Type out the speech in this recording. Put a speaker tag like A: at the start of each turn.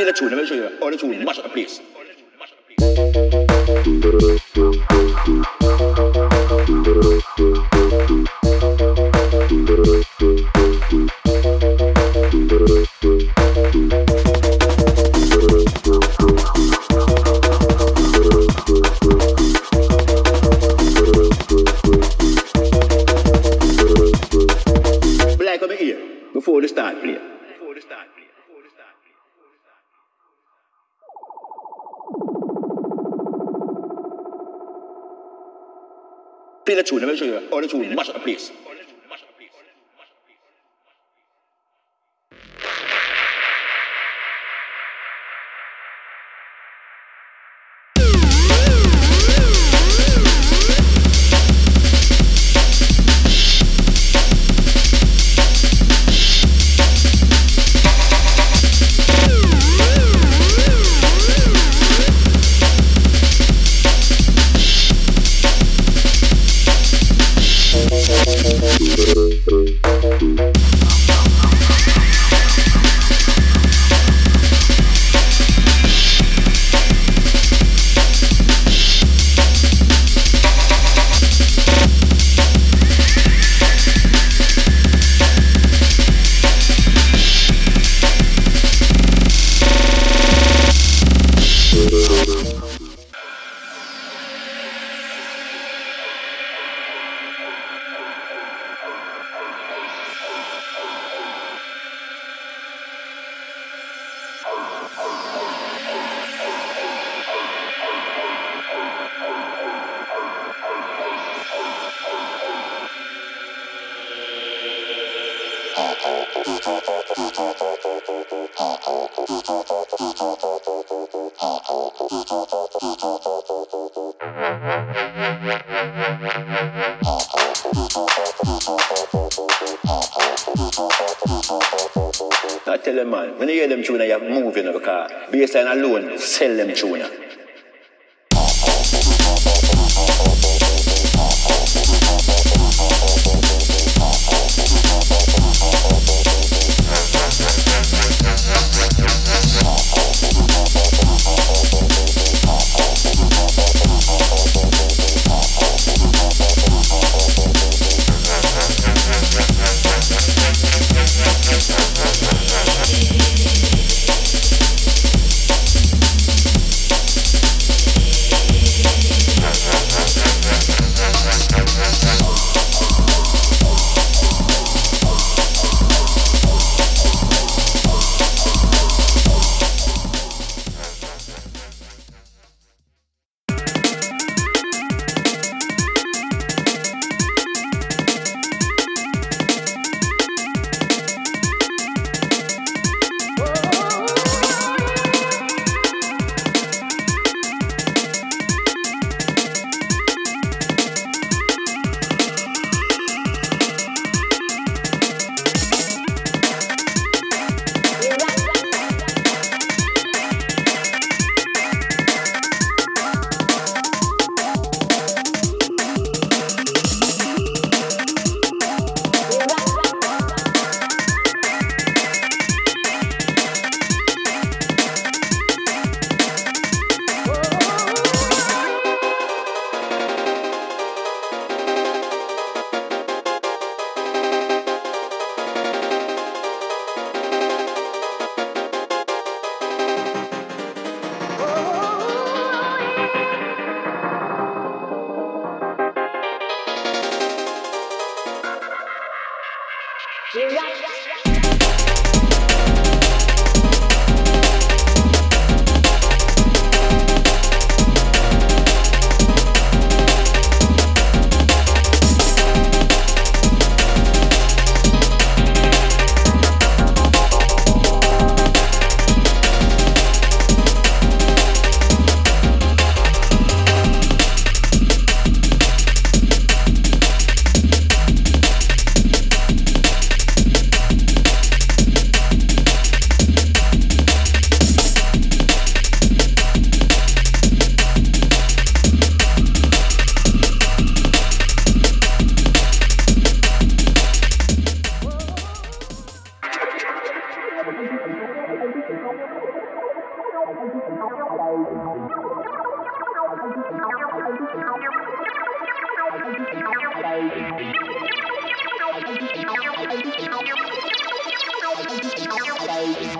A: Play the tune, let me show you all the tune, mash up the place. Play the tune, let me show you all the tune, mash up the place. I tell them, man, when you hear them tune, you have moving you know, because baseline alone sell them You. Tune. you